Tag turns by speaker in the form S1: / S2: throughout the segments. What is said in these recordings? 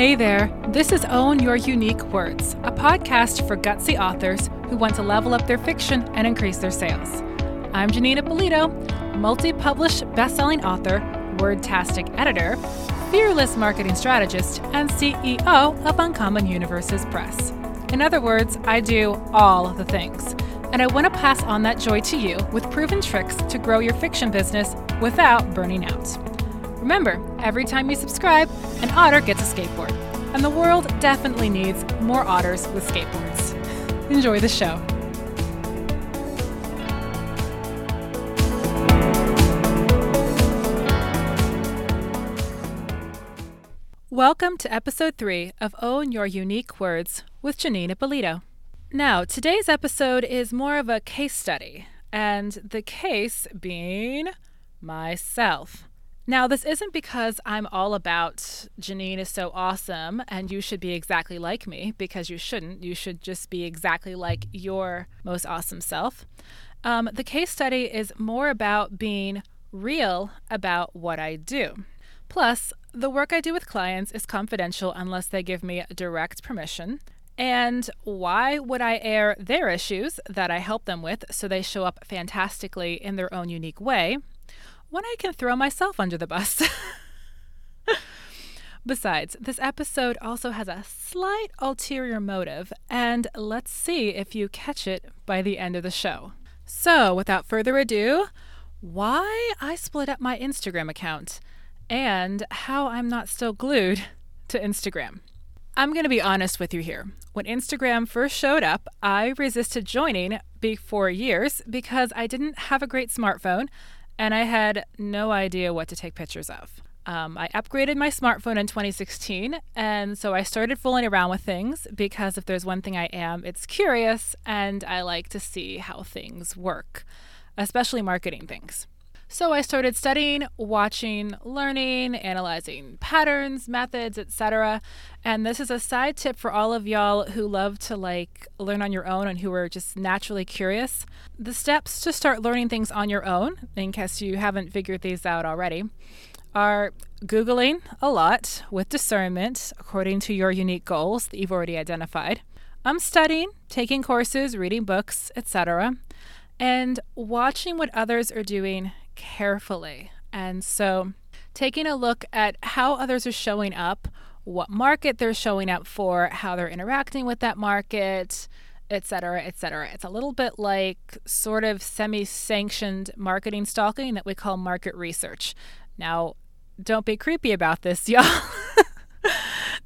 S1: Hey there, this is Own Your Unique Words, a podcast for gutsy authors who want to level up their fiction and increase their sales. I'm Janeen Ippolito, multi published best-selling author, wordtastic editor, fearless marketing strategist, and CEO of Uncommon Universes Press. In other words, I do all the things. And I want to pass on that joy to you with proven tricks to grow your fiction business without burning out. Remember, every time you subscribe, an otter gets a skateboard. And the world definitely needs more otters with skateboards. Enjoy the show. Welcome to episode three of Own Your Unique Words with Janeen Ippolito. Now, today's episode is more of a case study, and the case being myself. Now, this isn't because I'm all about Janeen is so awesome and you should be exactly like me, because you shouldn't. You should just be exactly like your most awesome self. Um, the case study is more about being real about what I do. Plus, the work I do with clients is confidential unless they give me direct permission. And why would I air their issues that I help them with so they show up fantastically in their own unique way? When I can throw myself under the bus. Besides, this episode also has a slight ulterior motive, and let's see if you catch it by the end of the show. So, without further ado, why I split up my Instagram account and how I'm not still glued to Instagram. I'm going to be honest with you here. When Instagram first showed up, I resisted joining before years because I didn't have a great smartphone and I had no idea what to take pictures of. Um, I upgraded my smartphone in 2016, and so I started fooling around with things because if there's one thing I am, it's curious and I like to see how things work, especially marketing things. So I started studying, watching, learning, analyzing patterns, methods, etc. And this is a side tip for all of y'all who love to like learn on your own and who are just naturally curious. The steps to start learning things on your own, in case you haven't figured these out already, are Googling a lot with discernment according to your unique goals that you've already identified. I'm studying, taking courses, reading books, etc., and watching what others are doing carefully. And so, taking a look at how others are showing up, what market they're showing up for, how they're interacting with that market, etc., etc. It's a little bit like sort of semi-sanctioned marketing stalking that we call market research. Now, don't be creepy about this, y'all.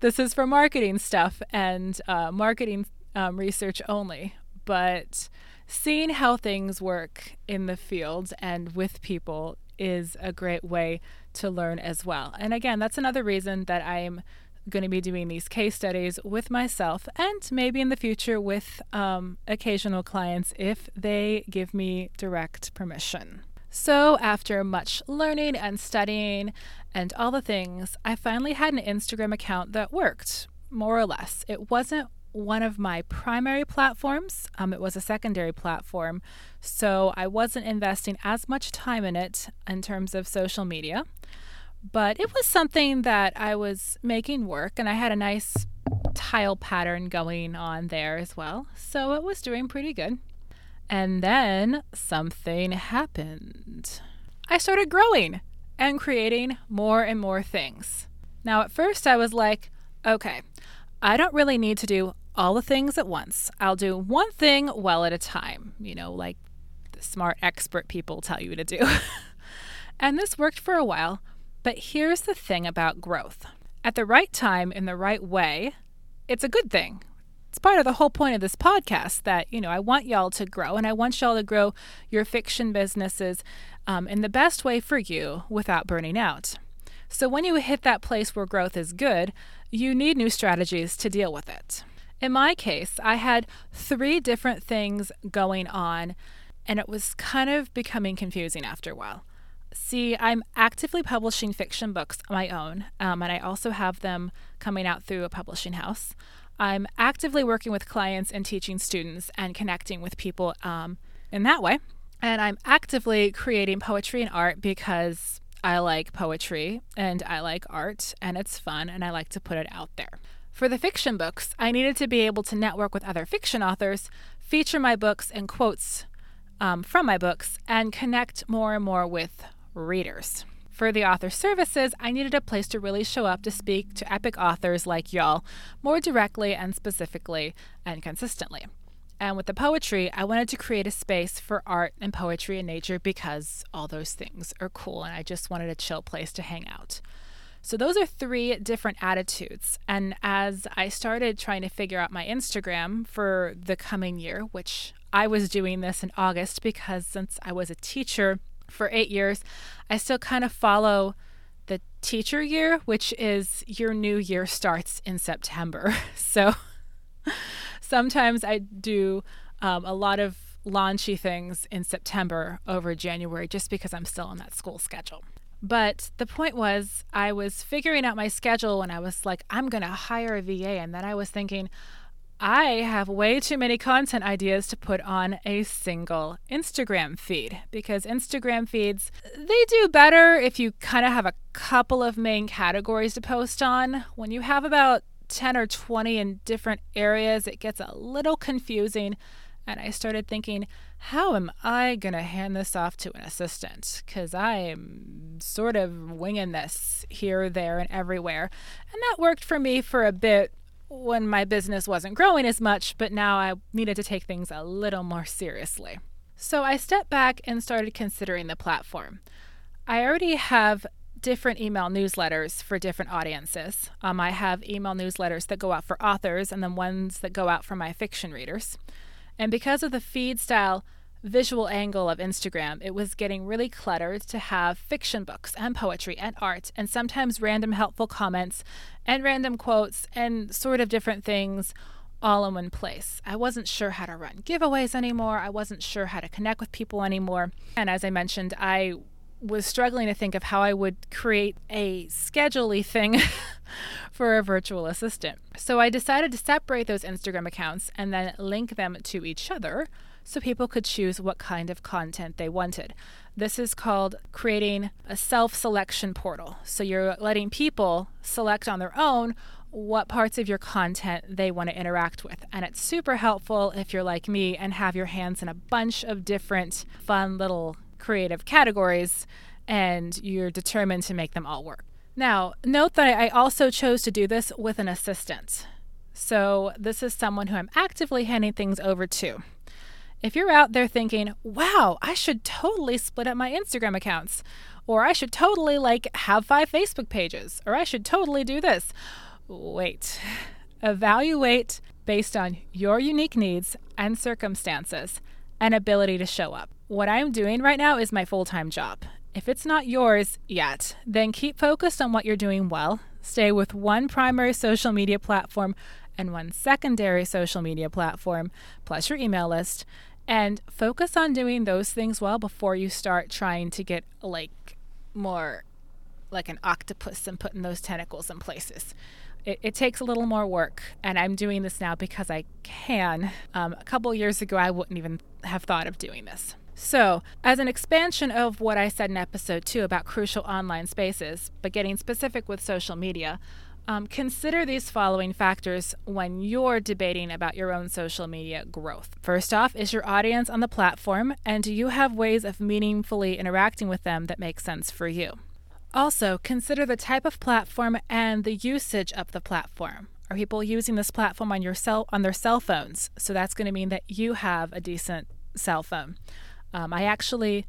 S1: this is for marketing stuff and uh, marketing um, research only. But seeing how things work in the field and with people is a great way to learn as well. And again, that's another reason that I'm going to be doing these case studies with myself and maybe in the future with um, occasional clients if they give me direct permission. So, after much learning and studying and all the things, I finally had an Instagram account that worked, more or less. It wasn't one of my primary platforms. Um, it was a secondary platform. So I wasn't investing as much time in it in terms of social media. But it was something that I was making work, and I had a nice tile pattern going on there as well. So it was doing pretty good. And then something happened. I started growing and creating more and more things. Now, at first, I was like, okay, I don't really need to do all the things at once. I'll do one thing well at a time, you know, like the smart expert people tell you to do. and this worked for a while, but here's the thing about growth at the right time, in the right way, it's a good thing. It's part of the whole point of this podcast that, you know, I want y'all to grow and I want y'all to grow your fiction businesses um, in the best way for you without burning out. So when you hit that place where growth is good, you need new strategies to deal with it. In my case, I had three different things going on, and it was kind of becoming confusing after a while. See, I'm actively publishing fiction books on my own, um, and I also have them coming out through a publishing house. I'm actively working with clients and teaching students and connecting with people um, in that way. And I'm actively creating poetry and art because I like poetry and I like art and it's fun and I like to put it out there. For the fiction books, I needed to be able to network with other fiction authors, feature my books and quotes um, from my books, and connect more and more with readers. For the author services, I needed a place to really show up to speak to epic authors like y'all more directly and specifically and consistently. And with the poetry, I wanted to create a space for art and poetry and nature because all those things are cool and I just wanted a chill place to hang out. So, those are three different attitudes. And as I started trying to figure out my Instagram for the coming year, which I was doing this in August because since I was a teacher, for eight years, I still kind of follow the teacher year, which is your new year starts in September. So sometimes I do um, a lot of launchy things in September over January just because I'm still on that school schedule. But the point was, I was figuring out my schedule when I was like, I'm going to hire a VA. And then I was thinking, I have way too many content ideas to put on a single Instagram feed because Instagram feeds they do better if you kind of have a couple of main categories to post on. When you have about 10 or 20 in different areas, it gets a little confusing. And I started thinking, how am I going to hand this off to an assistant? Because I am sort of winging this here, there, and everywhere. And that worked for me for a bit when my business wasn't growing as much, but now I needed to take things a little more seriously. So I stepped back and started considering the platform. I already have different email newsletters for different audiences. Um, I have email newsletters that go out for authors and then ones that go out for my fiction readers. And because of the feed style visual angle of Instagram, it was getting really cluttered to have fiction books and poetry and art and sometimes random helpful comments and random quotes and sort of different things all in one place. I wasn't sure how to run giveaways anymore. I wasn't sure how to connect with people anymore. And as I mentioned, I was struggling to think of how I would create a scheduley thing for a virtual assistant. So I decided to separate those Instagram accounts and then link them to each other so people could choose what kind of content they wanted. This is called creating a self selection portal. So you're letting people select on their own what parts of your content they want to interact with. And it's super helpful if you're like me and have your hands in a bunch of different fun little creative categories and you're determined to make them all work. Now, note that I also chose to do this with an assistant. So, this is someone who I'm actively handing things over to. If you're out there thinking, wow, I should totally split up my Instagram accounts, or I should totally like have five Facebook pages, or I should totally do this, wait. Evaluate based on your unique needs and circumstances and ability to show up. What I'm doing right now is my full time job. If it's not yours yet, then keep focused on what you're doing well. Stay with one primary social media platform and one secondary social media platform, plus your email list, and focus on doing those things well before you start trying to get like more like an octopus and putting those tentacles in places. It, it, takes a little more work, and I'm doing this now because I can. Um, a couple years ago, I wouldn't even have thought of doing this. So, as an expansion of what I said in episode two about crucial online spaces, but getting specific with social media, um, consider these following factors when you're debating about your own social media growth. First off, is your audience on the platform, and do you have ways of meaningfully interacting with them that make sense for you? Also, consider the type of platform and the usage of the platform. Are people using this platform on your cell on their cell phones? So that's going to mean that you have a decent cell phone. Um, I actually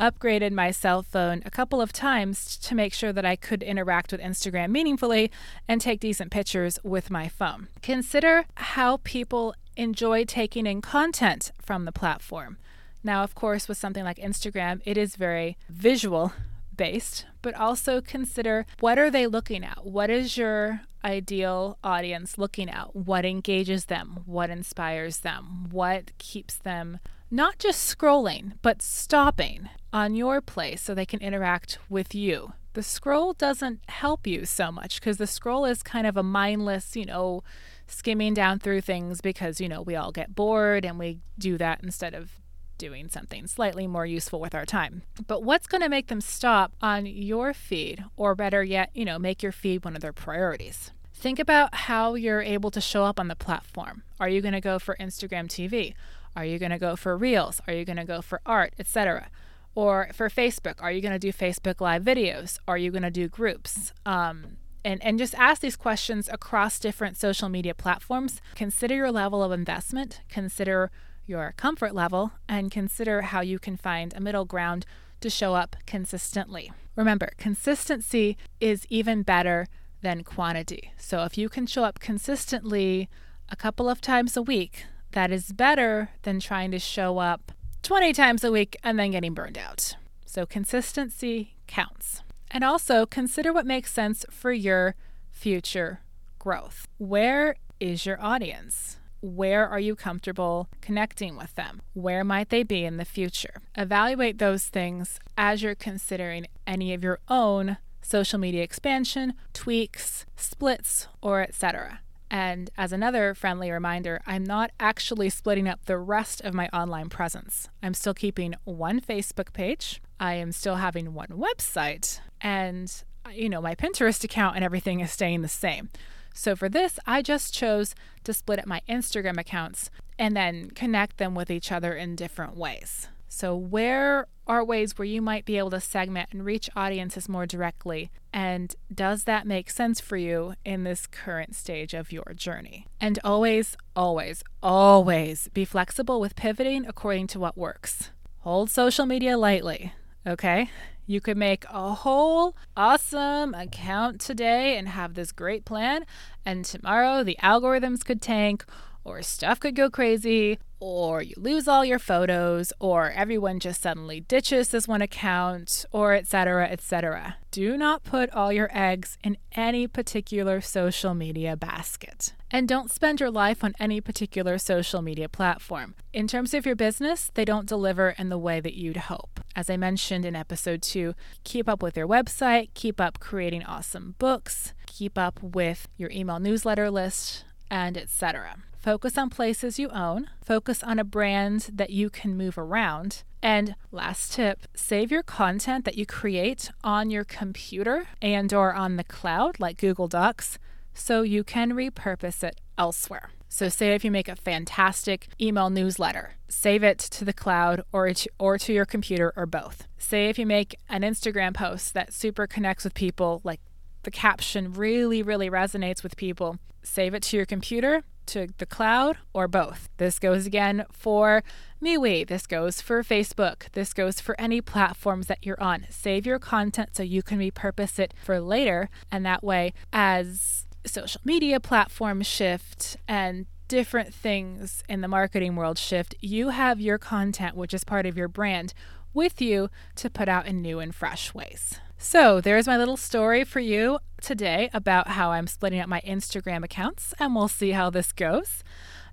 S1: upgraded my cell phone a couple of times to make sure that I could interact with Instagram meaningfully and take decent pictures with my phone. Consider how people enjoy taking in content from the platform. Now, of course, with something like Instagram, it is very visual based, but also consider what are they looking at? What is your ideal audience looking at? What engages them? What inspires them? What keeps them not just scrolling, but stopping on your place so they can interact with you. The scroll doesn't help you so much because the scroll is kind of a mindless, you know, skimming down through things because, you know, we all get bored and we do that instead of doing something slightly more useful with our time. But what's going to make them stop on your feed, or better yet, you know, make your feed one of their priorities? Think about how you're able to show up on the platform. Are you going to go for Instagram TV? Are you going to go for Reels? Are you going to go for art, etc.? Or for Facebook, are you going to do Facebook Live videos? Are you going to do groups? Um, and, and just ask these questions across different social media platforms. Consider your level of investment, consider your comfort level, and consider how you can find a middle ground to show up consistently. Remember, consistency is even better than quantity. So if you can show up consistently a couple of times a week, that is better than trying to show up 20 times a week and then getting burned out. So consistency counts. And also consider what makes sense for your future growth. Where is your audience? Where are you comfortable connecting with them? Where might they be in the future? Evaluate those things as you're considering any of your own social media expansion, tweaks, splits, or etc. And as another friendly reminder, I'm not actually splitting up the rest of my online presence. I'm still keeping one Facebook page. I am still having one website. And, you know, my Pinterest account and everything is staying the same. So for this, I just chose to split up my Instagram accounts and then connect them with each other in different ways. So, where are ways where you might be able to segment and reach audiences more directly? And does that make sense for you in this current stage of your journey? And always, always, always be flexible with pivoting according to what works. Hold social media lightly, okay? You could make a whole awesome account today and have this great plan, and tomorrow the algorithms could tank or stuff could go crazy, or you lose all your photos, or everyone just suddenly ditches this one account, or etc., etc. Do not put all your eggs in any particular social media basket. And don't spend your life on any particular social media platform. In terms of your business, they don't deliver in the way that you'd hope. As I mentioned in episode 2, keep up with your website, keep up creating awesome books, keep up with your email newsletter list, and etc. Focus on places you own, focus on a brand that you can move around. And last tip, save your content that you create on your computer and or on the cloud like Google Docs so you can repurpose it elsewhere. So say if you make a fantastic email newsletter, save it to the cloud or to, or to your computer or both. Say if you make an Instagram post that super connects with people like the caption really really resonates with people, save it to your computer to the cloud or both. This goes again for MeWe. This goes for Facebook. This goes for any platforms that you're on. Save your content so you can repurpose it for later. And that way, as social media platforms shift and different things in the marketing world shift, you have your content, which is part of your brand, with you to put out in new and fresh ways. So, there's my little story for you today about how I'm splitting up my Instagram accounts, and we'll see how this goes.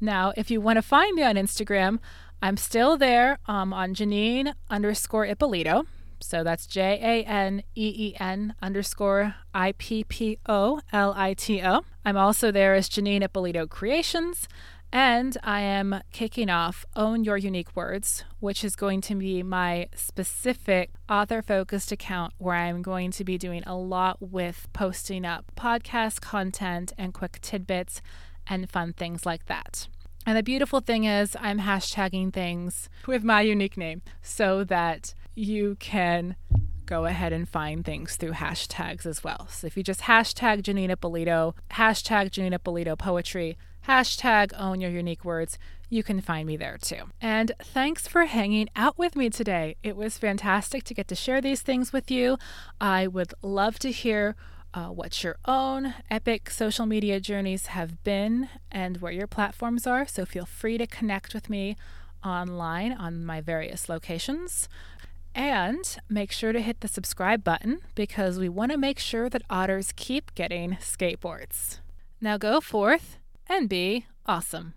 S1: Now, if you want to find me on Instagram, I'm still there um, on Janeen underscore Ippolito. So that's J A N E E N underscore I P P O L I T O. I'm also there as Janeen Ippolito Creations. And I am kicking off Own Your Unique Words, which is going to be my specific author focused account where I'm going to be doing a lot with posting up podcast content and quick tidbits and fun things like that. And the beautiful thing is, I'm hashtagging things with my unique name so that you can go ahead and find things through hashtags as well. So if you just hashtag Janeen Ippolito, hashtag Janeen Ippolito Poetry, hashtag own your unique words, you can find me there too. And thanks for hanging out with me today. It was fantastic to get to share these things with you. I would love to hear uh, what your own epic social media journeys have been and where your platforms are. So feel free to connect with me online on my various locations. And make sure to hit the subscribe button because we want to make sure that otters keep getting skateboards. Now go forth and be awesome.